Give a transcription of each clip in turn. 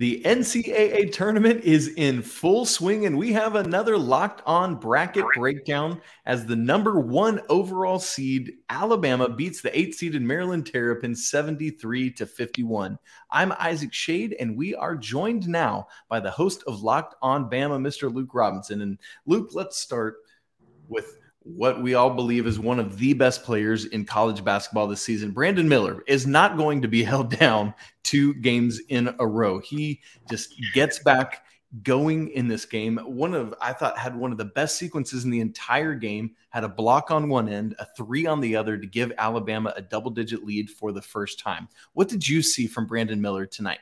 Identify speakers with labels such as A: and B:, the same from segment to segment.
A: The NCAA tournament is in full swing, and we have another locked on bracket breakdown as the number one overall seed, Alabama, beats the eight seeded Maryland Terrapins 73 to 51. I'm Isaac Shade, and we are joined now by the host of Locked on Bama, Mr. Luke Robinson. And Luke, let's start with what we all believe is one of the best players in college basketball this season. Brandon Miller is not going to be held down two games in a row. He just gets back going in this game. One of I thought had one of the best sequences in the entire game. Had a block on one end, a three on the other to give Alabama a double digit lead for the first time. What did you see from Brandon Miller tonight?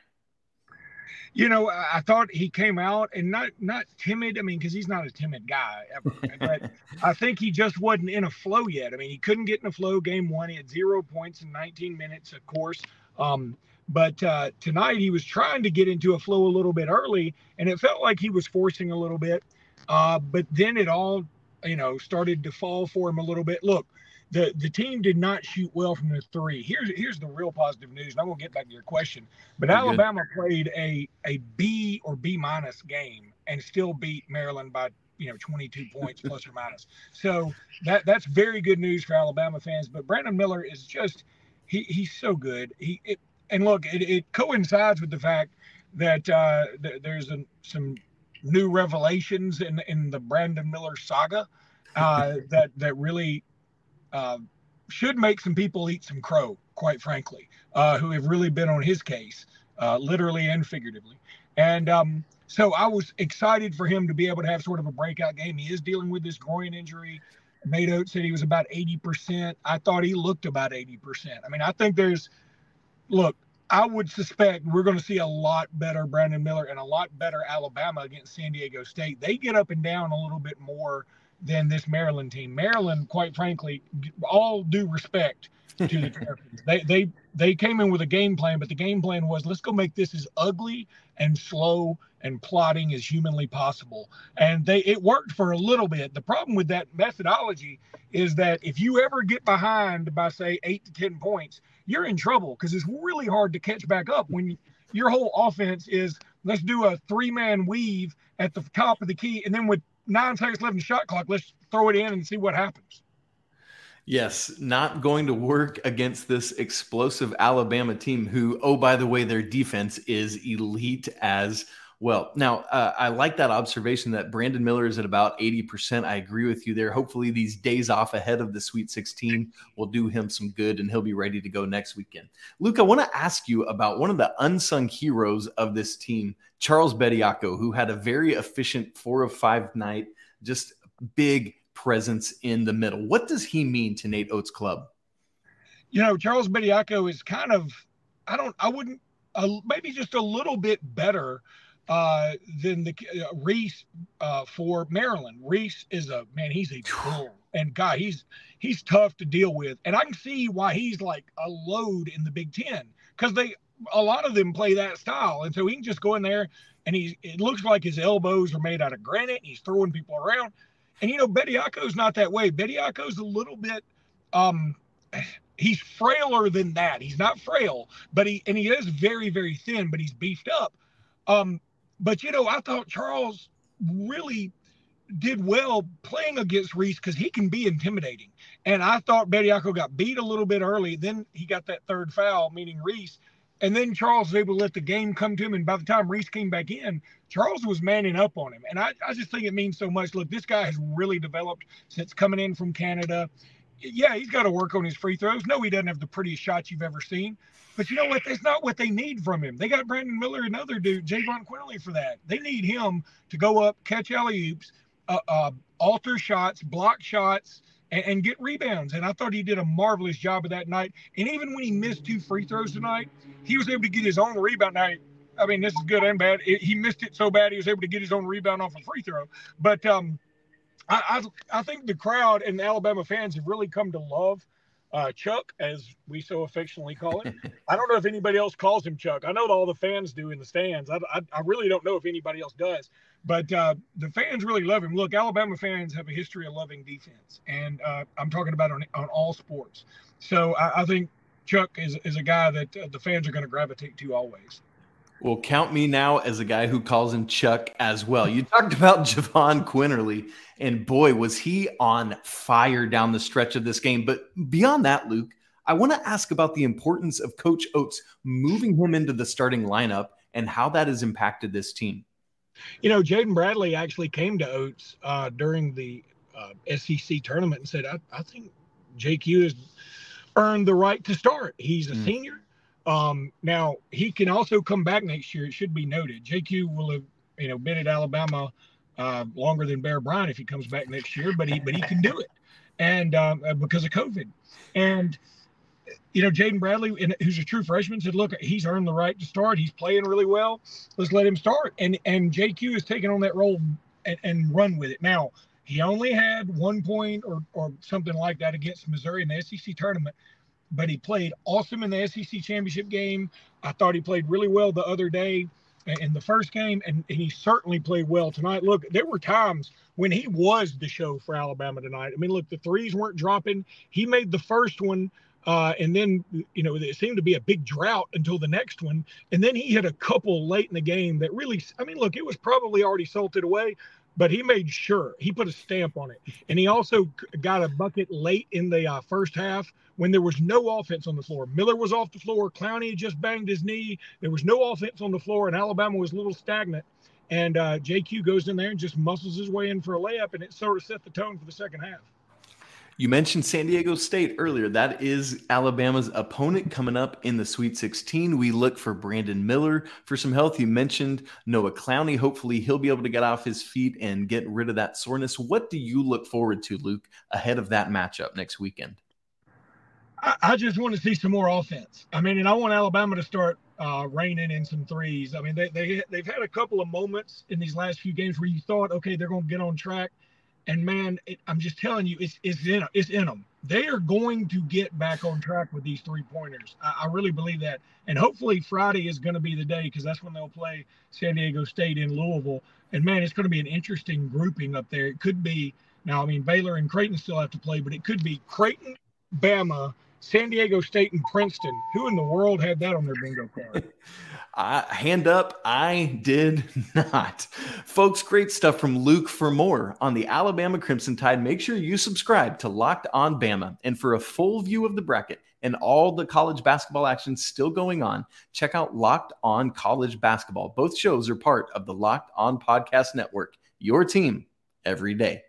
B: You know, I thought he came out and not not timid. I mean, because he's not a timid guy ever. but I think he just wasn't in a flow yet. I mean, he couldn't get in a flow. Game one, he had zero points in 19 minutes, of course. Um, but uh, tonight he was trying to get into a flow a little bit early, and it felt like he was forcing a little bit. Uh, but then it all, you know, started to fall for him a little bit. Look, the the team did not shoot well from the three. Here's here's the real positive news, and I'm gonna get back to your question. But You're Alabama good. played a a B or B minus game and still beat Maryland by you know 22 points plus or minus. So that that's very good news for Alabama fans. But Brandon Miller is just he he's so good. He it, and look, it, it coincides with the fact that uh, th- there's a, some new revelations in in the Brandon Miller saga uh, that that really uh, should make some people eat some crow, quite frankly, uh, who have really been on his case, uh, literally and figuratively. And um, so I was excited for him to be able to have sort of a breakout game. He is dealing with this groin injury. Oats said he was about 80%. I thought he looked about 80%. I mean, I think there's, look, I would suspect we're going to see a lot better Brandon Miller and a lot better Alabama against San Diego State. They get up and down a little bit more than this Maryland team. Maryland, quite frankly, all due respect to the Terrapins, they they they came in with a game plan, but the game plan was let's go make this as ugly and slow and plotting as humanly possible. And they it worked for a little bit. The problem with that methodology is that if you ever get behind by say eight to ten points, you're in trouble because it's really hard to catch back up when your whole offense is let's do a three man weave at the top of the key, and then with nine seconds left in the shot clock. Let's throw it in and see what happens.
A: Yes, not going to work against this explosive Alabama team, who, oh, by the way, their defense is elite as well. Now, uh, I like that observation that Brandon Miller is at about 80%. I agree with you there. Hopefully, these days off ahead of the Sweet 16 will do him some good and he'll be ready to go next weekend. Luke, I want to ask you about one of the unsung heroes of this team, Charles Bediako, who had a very efficient four of five night, just big presence in the middle. What does he mean to Nate Oats' club?
B: You know, Charles Bediako is kind of, I don't, I wouldn't, uh, maybe just a little bit better uh, than the uh, Reese uh, for Maryland. Reese is a man. He's a bull, and God, he's he's tough to deal with, and I can see why he's like a load in the Big Ten because they a lot of them play that style, and so he can just go in there and he it looks like his elbows are made out of granite. And he's throwing people around, and you know Bediako's not that way. Bediako's a little bit. Um, he's frailer than that. He's not frail, but he and he is very very thin, but he's beefed up. Um, but you know, I thought Charles really did well playing against Reese because he can be intimidating. And I thought Bediako got beat a little bit early. Then he got that third foul, meaning Reese. And then Charles was able to let the game come to him. And by the time Reese came back in, Charles was manning up on him. And I, I just think it means so much. Look, this guy has really developed since coming in from Canada. Yeah, he's got to work on his free throws. No, he doesn't have the prettiest shots you've ever seen. But you know what? That's not what they need from him. They got Brandon Miller, and another dude, Jahvon Quinerly, for that. They need him to go up, catch alley oops, uh, uh, alter shots, block shots, and, and, get rebounds. And I thought he did a marvelous job of that night. And even when he missed two free throws tonight, he was able to get his own rebound. Now, I mean, this is good and bad. It, he missed it so bad he was able to get his own rebound off a free throw. But um, I, I, I think the crowd and the Alabama fans have really come to love uh, Chuck, as we so affectionately call him. I don't know if anybody else calls him Chuck. I know all the fans do in the stands. I, I, I really don't know if anybody else does, but uh, the fans really love him. Look, Alabama fans have a history of loving defense, and uh, I'm talking about on, on all sports. So I, I think Chuck is, is a guy that uh, the fans are going to gravitate to always.
A: Well, count me now as a guy who calls him Chuck as well. You talked about Jahvon Quinerly, and boy, was he on fire down the stretch of this game. But beyond that, Luke, I want to ask about the importance of Coach Oats moving him into the starting lineup and how that has impacted this team.
B: You know, Jaden Bradley actually came to Oats uh, during the uh, SEC tournament and said, I, I think JQ has earned the right to start. He's a mm. senior. Um, now he can also come back next year. It should be noted. JQ will have, you know, been at Alabama uh, longer than Bear Bryant if he comes back next year, but he but he can do it, and um, uh, because of COVID, and you know, Jaden Bradley, who's a true freshman, said, "Look, he's earned the right to start. He's playing really well. Let's let him start." And and JQ is taking on that role and, and run with it. Now, he only had one point or or something like that against Missouri in the SEC tournament, but he played awesome in the SEC championship game. I thought he played really well the other day in the first game, and, and he certainly played well tonight. Look, there were times when he was the show for Alabama tonight. I mean, look, the threes weren't dropping. He made the first one uh, and then, you know, it seemed to be a big drought until the next one. And then he hit a couple late in the game that really, I mean, look, it was probably already salted away, but he made sure he put a stamp on it. And he also got a bucket late in the uh, first half when there was no offense on the floor. Miller was off the floor. Clowney just banged his knee. There was no offense on the floor, and Alabama was a little stagnant. And uh, JQ goes in there and just muscles his way in for a layup, and it sort of set the tone for the second half.
A: You mentioned San Diego State earlier. That is Alabama's opponent coming up in the Sweet 16. We look for Brandon Miller for some health. You mentioned Noah Clowney. Hopefully, he'll be able to get off his feet and get rid of that soreness. What do you look forward to, Luke, ahead of that matchup next weekend?
B: I, just want to see some more offense. I mean, and I want Alabama to start uh, raining in some threes. I mean, they, they, they've had a couple of moments in these last few games where you thought, okay, they're going to get on track and man, it, I'm just telling you, it's it's in it's in them. They are going to get back on track with these three pointers. I, I really believe that, and hopefully Friday is going to be the day because that's when they'll play San Diego State in Louisville. And man, it's going to be an interesting grouping up there. It could be now. I mean, Baylor and Creighton still have to play, but it could be Creighton, Bama, San Diego State, and Princeton. Who in the world had that on their bingo card?
A: I, hand up, I did not. Folks, great stuff from Luke. For more on the Alabama Crimson Tide, make sure you subscribe to Locked On Bama. And for a full view of the bracket and all the college basketball action still going on, check out Locked On College Basketball. Both shows are part of the Locked On Podcast Network, your team every day.